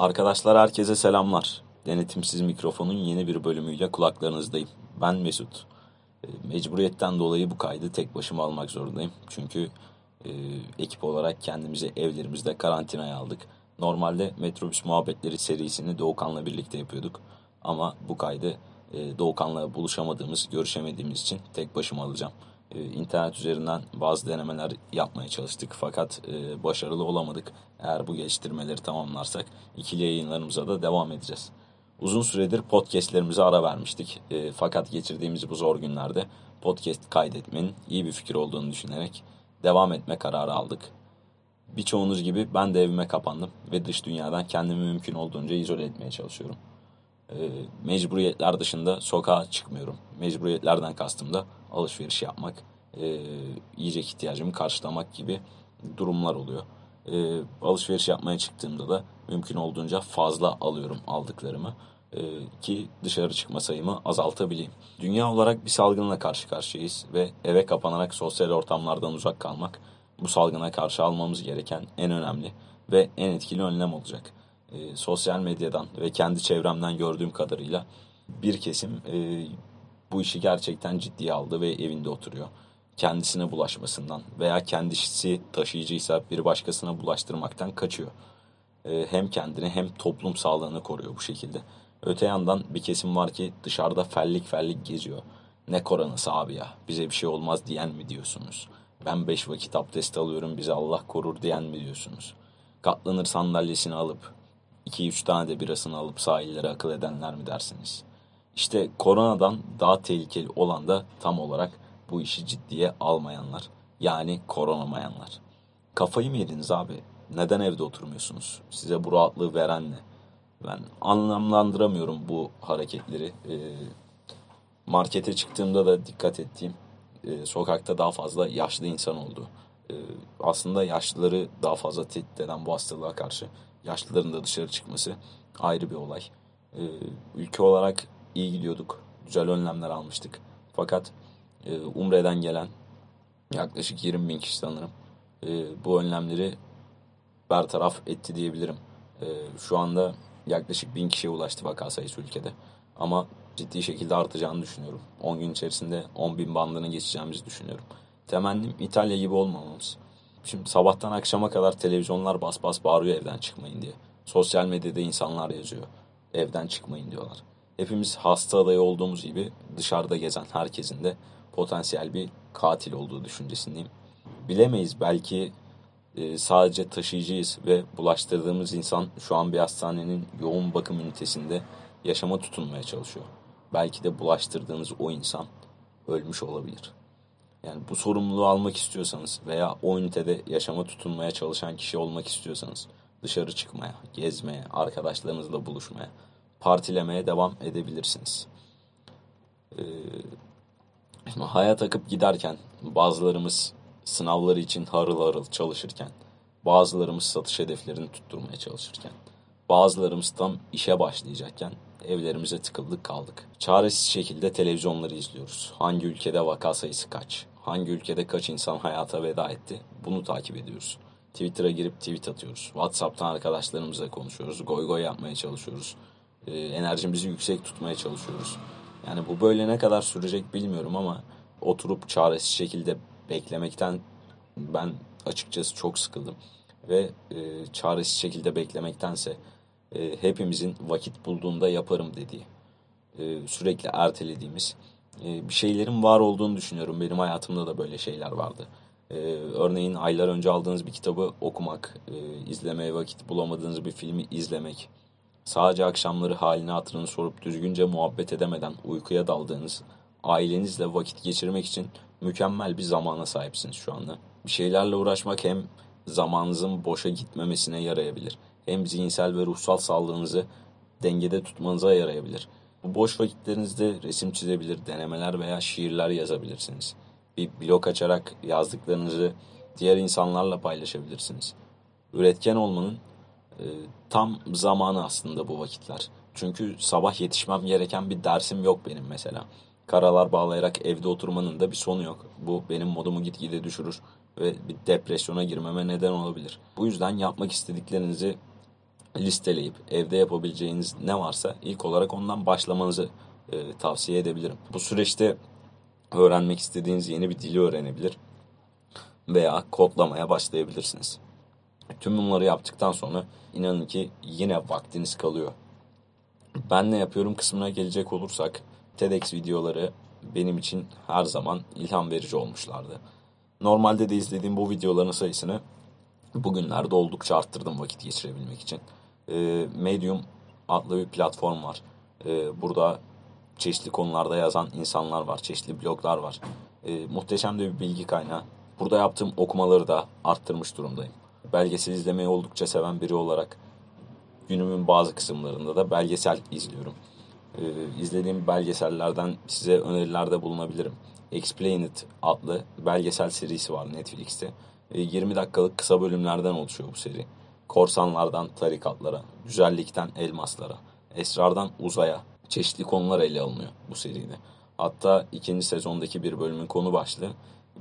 Arkadaşlar herkese selamlar. Denetimsiz mikrofonun yeni bir bölümüyle kulaklarınızdayım. Ben Mesut. E, mecburiyetten dolayı bu kaydı tek başıma almak zorundayım. Çünkü e, ekip olarak kendimizi evlerimizde karantinaya aldık. Normalde Metrobüs Muhabbetleri serisini Doğukan'la birlikte yapıyorduk. Ama bu kaydı e, Doğukan'la buluşamadığımız, görüşemediğimiz için tek başıma alacağım. E, internet üzerinden bazı denemeler yapmaya çalıştık fakat e, başarılı olamadık. Eğer bu geliştirmeleri tamamlarsak ikili yayınlarımıza da devam edeceğiz. Uzun süredir podcastlerimize ara vermiştik. E, fakat geçirdiğimiz bu zor günlerde podcast kaydetmenin iyi bir fikir olduğunu düşünerek devam etme kararı aldık. Birçoğunuz gibi ben de evime kapandım ve dış dünyadan kendimi mümkün olduğunca izole etmeye çalışıyorum. E, mecburiyetler dışında sokağa çıkmıyorum. Mecburiyetlerden kastım da alışveriş yapmak, e, yiyecek ihtiyacımı karşılamak gibi durumlar oluyor. E, alışveriş yapmaya çıktığımda da mümkün olduğunca fazla alıyorum aldıklarımı ki dışarı çıkma sayımı azaltabileyim. Dünya olarak bir salgınla karşı karşıyayız ve eve kapanarak sosyal ortamlardan uzak kalmak bu salgına karşı almamız gereken en önemli ve en etkili önlem olacak. E, sosyal medyadan ve kendi çevremden gördüğüm kadarıyla bir kesim e, bu işi gerçekten ciddiye aldı ve evinde oturuyor. Kendisine bulaşmasından veya kendisi taşıyıcıysa bir başkasına bulaştırmaktan kaçıyor. E, hem kendini hem toplum sağlığını koruyor bu şekilde. Öte yandan bir kesim var ki dışarıda fellik fellik geziyor. Ne koronası abi ya bize bir şey olmaz diyen mi diyorsunuz? Ben beş vakit abdest alıyorum bize Allah korur diyen mi diyorsunuz? Katlanır sandalyesini alıp iki üç tane de birasını alıp sahillere akıl edenler mi dersiniz? İşte koronadan daha tehlikeli olan da tam olarak bu işi ciddiye almayanlar. Yani koronamayanlar. Kafayı mı yediniz abi? Neden evde oturmuyorsunuz? Size bu rahatlığı veren ne? Ben anlamlandıramıyorum bu hareketleri. Ee, markete çıktığımda da dikkat ettiğim e, sokakta daha fazla yaşlı insan oldu. E, aslında yaşlıları daha fazla tehdit eden bu hastalığa karşı yaşlıların da dışarı çıkması ayrı bir olay. E, ülke olarak iyi gidiyorduk. Güzel önlemler almıştık. Fakat e, Umre'den gelen yaklaşık 20 bin kişi sanırım e, bu önlemleri bertaraf etti diyebilirim. E, şu anda yaklaşık bin kişiye ulaştı vaka sayısı ülkede. Ama ciddi şekilde artacağını düşünüyorum. 10 gün içerisinde 10 bin bandını geçeceğimizi düşünüyorum. Temennim İtalya gibi olmamamız. Şimdi sabahtan akşama kadar televizyonlar bas bas bağırıyor evden çıkmayın diye. Sosyal medyada insanlar yazıyor. Evden çıkmayın diyorlar. Hepimiz hasta adayı olduğumuz gibi dışarıda gezen herkesin de potansiyel bir katil olduğu düşüncesindeyim. Bilemeyiz belki e, sadece taşıyıcıyız ve bulaştırdığımız insan şu an bir hastanenin yoğun bakım ünitesinde yaşama tutunmaya çalışıyor. Belki de bulaştırdığınız o insan ölmüş olabilir. Yani bu sorumluluğu almak istiyorsanız veya o ünitede yaşama tutunmaya çalışan kişi olmak istiyorsanız dışarı çıkmaya, gezmeye, arkadaşlarınızla buluşmaya, partilemeye devam edebilirsiniz. Ee, hayat akıp giderken bazılarımız sınavları için harıl harıl çalışırken, bazılarımız satış hedeflerini tutturmaya çalışırken, bazılarımız tam işe başlayacakken evlerimize tıkıldık kaldık. Çaresiz şekilde televizyonları izliyoruz. Hangi ülkede vaka sayısı kaç? Hangi ülkede kaç insan hayata veda etti? Bunu takip ediyoruz. Twitter'a girip tweet atıyoruz. WhatsApp'tan arkadaşlarımızla konuşuyoruz. Goy goy yapmaya çalışıyoruz. E, enerjimizi yüksek tutmaya çalışıyoruz. Yani bu böyle ne kadar sürecek bilmiyorum ama oturup çaresiz şekilde beklemekten ben açıkçası çok sıkıldım. Ve e, çaresiz şekilde beklemektense e, hepimizin vakit bulduğunda yaparım dediği, e, sürekli ertelediğimiz e, bir şeylerin var olduğunu düşünüyorum. Benim hayatımda da böyle şeyler vardı. E, örneğin aylar önce aldığınız bir kitabı okumak, e, izlemeye vakit bulamadığınız bir filmi izlemek, sadece akşamları halini hatırını sorup düzgünce muhabbet edemeden uykuya daldığınız, ailenizle vakit geçirmek için mükemmel bir zamana sahipsiniz şu anda. Bir şeylerle uğraşmak hem zamanınızın boşa gitmemesine yarayabilir. Hem zihinsel ve ruhsal sağlığınızı dengede tutmanıza yarayabilir. Bu boş vakitlerinizde resim çizebilir, denemeler veya şiirler yazabilirsiniz. Bir blog açarak yazdıklarınızı diğer insanlarla paylaşabilirsiniz. Üretken olmanın e, tam zamanı aslında bu vakitler. Çünkü sabah yetişmem gereken bir dersim yok benim mesela. Karalar bağlayarak evde oturmanın da bir sonu yok. Bu benim modumu gitgide düşürür ve bir depresyona girmeme neden olabilir. Bu yüzden yapmak istediklerinizi listeleyip evde yapabileceğiniz ne varsa ilk olarak ondan başlamanızı e, tavsiye edebilirim. Bu süreçte öğrenmek istediğiniz yeni bir dili öğrenebilir veya kodlamaya başlayabilirsiniz. Tüm bunları yaptıktan sonra inanın ki yine vaktiniz kalıyor. Ben ne yapıyorum kısmına gelecek olursak TEDx videoları benim için her zaman ilham verici olmuşlardı. Normalde de izlediğim bu videoların sayısını bugünlerde oldukça arttırdım vakit geçirebilmek için. Ee, Medium adlı bir platform var. Ee, burada çeşitli konularda yazan insanlar var, çeşitli bloglar var. Ee, muhteşem de bir bilgi kaynağı. Burada yaptığım okumaları da arttırmış durumdayım. Belgesel izlemeyi oldukça seven biri olarak günümün bazı kısımlarında da belgesel izliyorum. Ee, izlediğim belgesellerden size önerilerde bulunabilirim. Explained adlı belgesel serisi var Netflix'te. Ee, 20 dakikalık kısa bölümlerden oluşuyor bu seri. Korsanlardan tarikatlara, güzellikten elmaslara, esrardan uzaya çeşitli konular ele alınıyor bu seride. Hatta ikinci sezondaki bir bölümün konu başlığı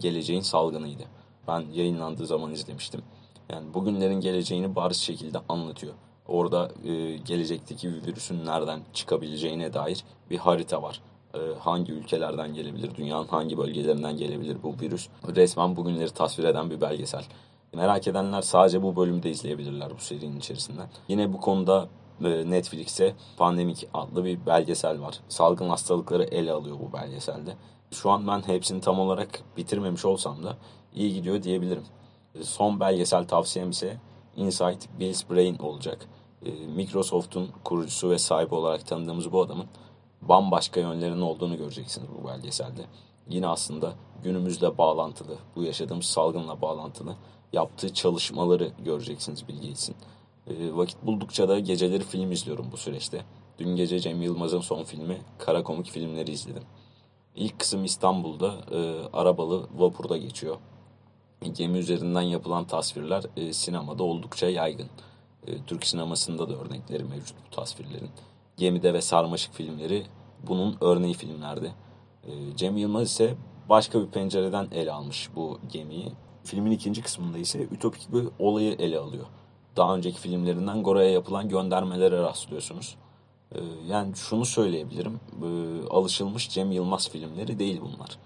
geleceğin salgınıydı. Ben yayınlandığı zaman izlemiştim. Yani bugünlerin geleceğini bariz şekilde anlatıyor. Orada e, gelecekteki virüsün nereden çıkabileceğine dair bir harita var. E, hangi ülkelerden gelebilir, dünyanın hangi bölgelerinden gelebilir bu virüs. Resmen bugünleri tasvir eden bir belgesel. Merak edenler sadece bu bölümde izleyebilirler bu serinin içerisinden. Yine bu konuda e, Netflix'e Pandemik adlı bir belgesel var. Salgın hastalıkları ele alıyor bu belgeselde. Şu an ben hepsini tam olarak bitirmemiş olsam da iyi gidiyor diyebilirim. E, son belgesel tavsiyem ise Inside Bill's Brain olacak. E, Microsoft'un kurucusu ve sahibi olarak tanıdığımız bu adamın bambaşka yönlerinin olduğunu göreceksiniz bu belgeselde. Yine aslında günümüzle bağlantılı, bu yaşadığımız salgınla bağlantılı yaptığı çalışmaları göreceksiniz Bill Gates'in. E, vakit buldukça da geceleri film izliyorum bu süreçte. Dün gece Cem Yılmaz'ın son filmi Kara Komik filmleri izledim. İlk kısım İstanbul'da e, arabalı vapurda geçiyor. Gemi üzerinden yapılan tasvirler e, sinemada oldukça yaygın. E, Türk sinemasında da örnekleri mevcut bu tasvirlerin. Gemide ve Sarmaşık filmleri bunun örneği filmlerdi. E, Cem Yılmaz ise başka bir pencereden ele almış bu gemiyi. Filmin ikinci kısmında ise ütopik bir olayı ele alıyor. Daha önceki filmlerinden Gora'ya yapılan göndermelere rastlıyorsunuz. E, yani şunu söyleyebilirim. Alışılmış Cem Yılmaz filmleri değil bunlar.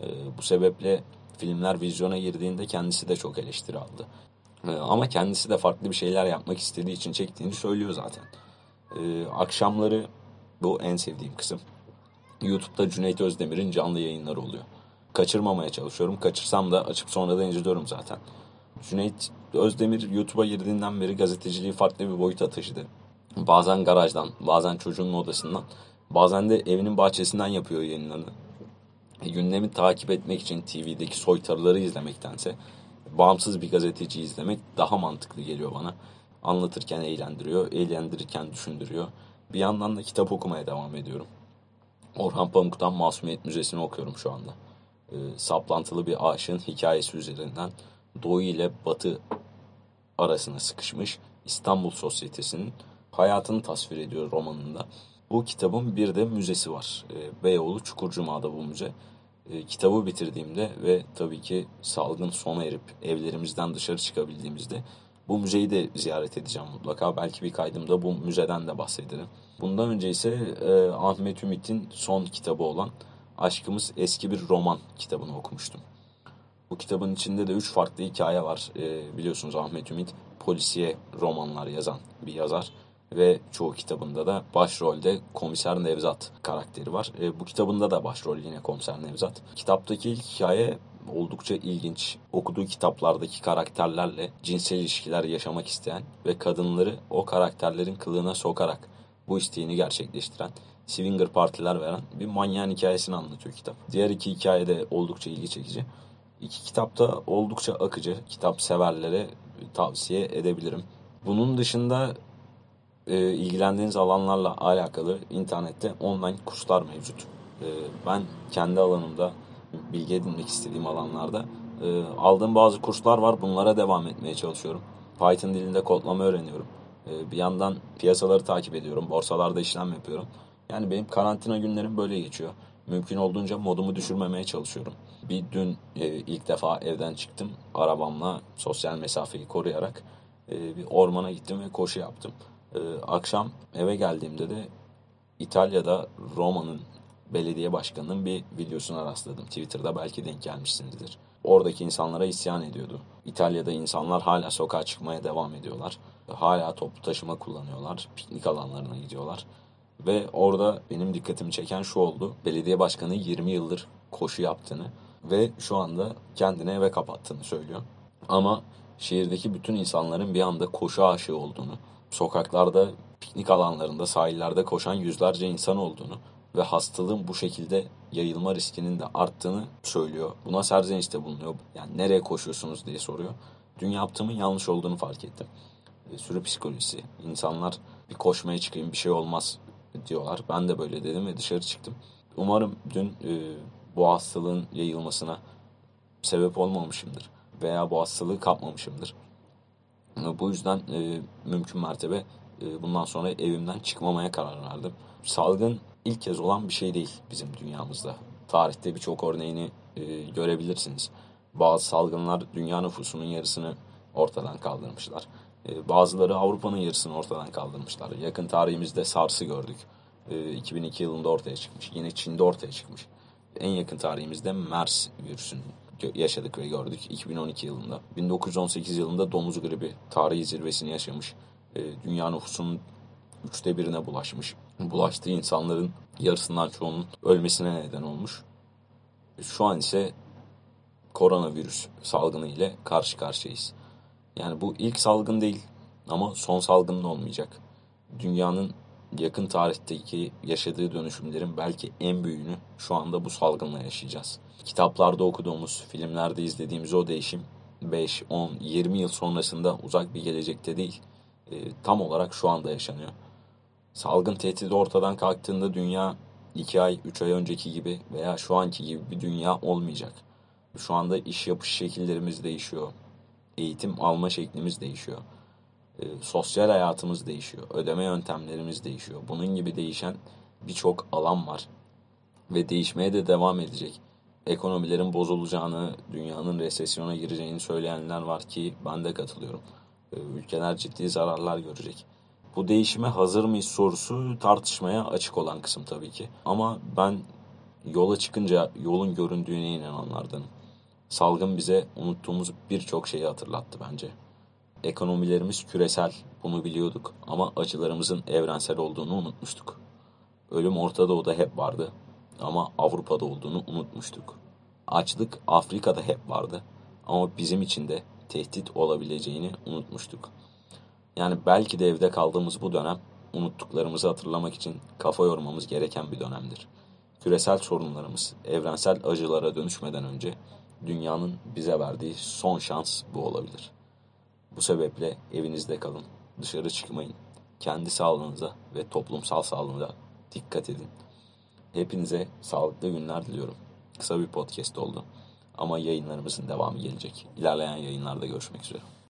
E, bu sebeple filmler vizyona girdiğinde kendisi de çok eleştiri aldı. Ama kendisi de farklı bir şeyler yapmak istediği için çektiğini söylüyor zaten. Akşamları bu en sevdiğim kısım. YouTube'da Cüneyt Özdemir'in canlı yayınları oluyor. Kaçırmamaya çalışıyorum. Kaçırsam da açıp sonra da inceliyorum zaten. Cüneyt Özdemir YouTube'a girdiğinden beri gazeteciliği farklı bir boyuta taşıdı. Bazen garajdan, bazen çocuğunun odasından, bazen de evinin bahçesinden yapıyor yayınlarını. E, gündemi takip etmek için TV'deki soytarıları izlemektense bağımsız bir gazeteci izlemek daha mantıklı geliyor bana. Anlatırken eğlendiriyor, eğlendirirken düşündürüyor. Bir yandan da kitap okumaya devam ediyorum. Orhan Pamuk'tan Masumiyet Müzesi'ni okuyorum şu anda. E, saplantılı bir aşığın hikayesi üzerinden Doğu ile Batı arasına sıkışmış İstanbul sosyetesinin hayatını tasvir ediyor romanında. Bu kitabın bir de müzesi var. E, Beyoğlu Çukurcuma'da bu müze. E, kitabı bitirdiğimde ve tabii ki salgın sona erip evlerimizden dışarı çıkabildiğimizde bu müzeyi de ziyaret edeceğim mutlaka. Belki bir kaydımda bu müzeden de bahsederim. Bundan önce ise e, Ahmet Ümit'in son kitabı olan Aşkımız Eski Bir Roman kitabını okumuştum. Bu kitabın içinde de üç farklı hikaye var. E, biliyorsunuz Ahmet Ümit polisiye romanlar yazan bir yazar ve çoğu kitabında da başrolde komiser Nevzat karakteri var. E, bu kitabında da başrol yine komiser Nevzat. Kitaptaki ilk hikaye oldukça ilginç. Okuduğu kitaplardaki karakterlerle cinsel ilişkiler yaşamak isteyen ve kadınları o karakterlerin kılığına sokarak bu isteğini gerçekleştiren swinger partiler veren bir manyağın hikayesini anlatıyor kitap. Diğer iki hikaye de oldukça ilgi çekici. İki kitap da oldukça akıcı. Kitap severlere tavsiye edebilirim. Bunun dışında e, ilgilendiğiniz alanlarla alakalı internette online kurslar mevcut. E, ben kendi alanımda bilgi edinmek istediğim alanlarda e, aldığım bazı kurslar var. Bunlara devam etmeye çalışıyorum. Python dilinde kodlama öğreniyorum. E, bir yandan piyasaları takip ediyorum. Borsalarda işlem yapıyorum. Yani benim karantina günlerim böyle geçiyor. Mümkün olduğunca modumu düşürmemeye çalışıyorum. Bir dün e, ilk defa evden çıktım arabamla sosyal mesafeyi koruyarak. e, bir ormana gittim ve koşu yaptım. E, akşam eve geldiğimde de İtalya'da Roma'nın belediye başkanının bir videosuna rastladım. Twitter'da belki denk gelmişsinizdir. Oradaki insanlara isyan ediyordu. İtalya'da insanlar hala sokağa çıkmaya devam ediyorlar. Hala toplu taşıma kullanıyorlar. Piknik alanlarına gidiyorlar. Ve orada benim dikkatimi çeken şu oldu. Belediye başkanı 20 yıldır koşu yaptığını ve şu anda kendini eve kapattığını söylüyor. Ama şehirdeki bütün insanların bir anda koşu aşığı olduğunu, sokaklarda, piknik alanlarında, sahillerde koşan yüzlerce insan olduğunu ve hastalığın bu şekilde yayılma riskinin de arttığını söylüyor. Buna serzenişte bulunuyor. Yani nereye koşuyorsunuz diye soruyor. Dün yaptığımın yanlış olduğunu fark ettim. E, sürü psikolojisi. İnsanlar bir koşmaya çıkayım bir şey olmaz diyorlar. Ben de böyle dedim ve dışarı çıktım. Umarım dün e, bu hastalığın yayılmasına sebep olmamışımdır. Veya bu hastalığı kapmamışımdır. Bu yüzden e, mümkün mertebe bundan sonra evimden çıkmamaya karar verdim. Salgın ilk kez olan bir şey değil bizim dünyamızda. Tarihte birçok örneğini e, görebilirsiniz. Bazı salgınlar dünya nüfusunun yarısını ortadan kaldırmışlar. E, bazıları Avrupa'nın yarısını ortadan kaldırmışlar. Yakın tarihimizde SARS'ı gördük. E, 2002 yılında ortaya çıkmış. Yine Çin'de ortaya çıkmış. En yakın tarihimizde MERS virüsünü yaşadık ve gördük 2012 yılında. 1918 yılında domuz gribi tarihi zirvesini yaşamış. E, dünya nüfusunun üçte birine bulaşmış. Bulaştığı insanların yarısından çoğunun ölmesine neden olmuş. Şu an ise koronavirüs salgını ile karşı karşıyayız. Yani bu ilk salgın değil ama son salgın da olmayacak. Dünyanın yakın tarihteki yaşadığı dönüşümlerin belki en büyüğünü şu anda bu salgınla yaşayacağız. Kitaplarda okuduğumuz, filmlerde izlediğimiz o değişim 5, 10, 20 yıl sonrasında uzak bir gelecekte değil, e, tam olarak şu anda yaşanıyor. Salgın tehdidi ortadan kalktığında dünya 2 ay, 3 ay önceki gibi veya şu anki gibi bir dünya olmayacak. Şu anda iş yapış şekillerimiz değişiyor. Eğitim alma şeklimiz değişiyor. E, sosyal hayatımız değişiyor. Ödeme yöntemlerimiz değişiyor. Bunun gibi değişen birçok alan var. Ve değişmeye de devam edecek. Ekonomilerin bozulacağını, dünyanın resesyona gireceğini söyleyenler var ki ben de katılıyorum. E, ülkeler ciddi zararlar görecek. Bu değişime hazır mıyız sorusu tartışmaya açık olan kısım tabii ki. Ama ben yola çıkınca yolun göründüğüne inananlardanım. Salgın bize unuttuğumuz birçok şeyi hatırlattı bence. Ekonomilerimiz küresel, bunu biliyorduk ama acılarımızın evrensel olduğunu unutmuştuk. Ölüm Orta Doğu'da hep vardı ama Avrupa'da olduğunu unutmuştuk. Açlık Afrika'da hep vardı ama bizim için de tehdit olabileceğini unutmuştuk. Yani belki de evde kaldığımız bu dönem unuttuklarımızı hatırlamak için kafa yormamız gereken bir dönemdir. Küresel sorunlarımız evrensel acılara dönüşmeden önce dünyanın bize verdiği son şans bu olabilir. Bu sebeple evinizde kalın, dışarı çıkmayın. Kendi sağlığınıza ve toplumsal sağlığınıza dikkat edin. Hepinize sağlıklı günler diliyorum. Kısa bir podcast oldu ama yayınlarımızın devamı gelecek. İlerleyen yayınlarda görüşmek üzere.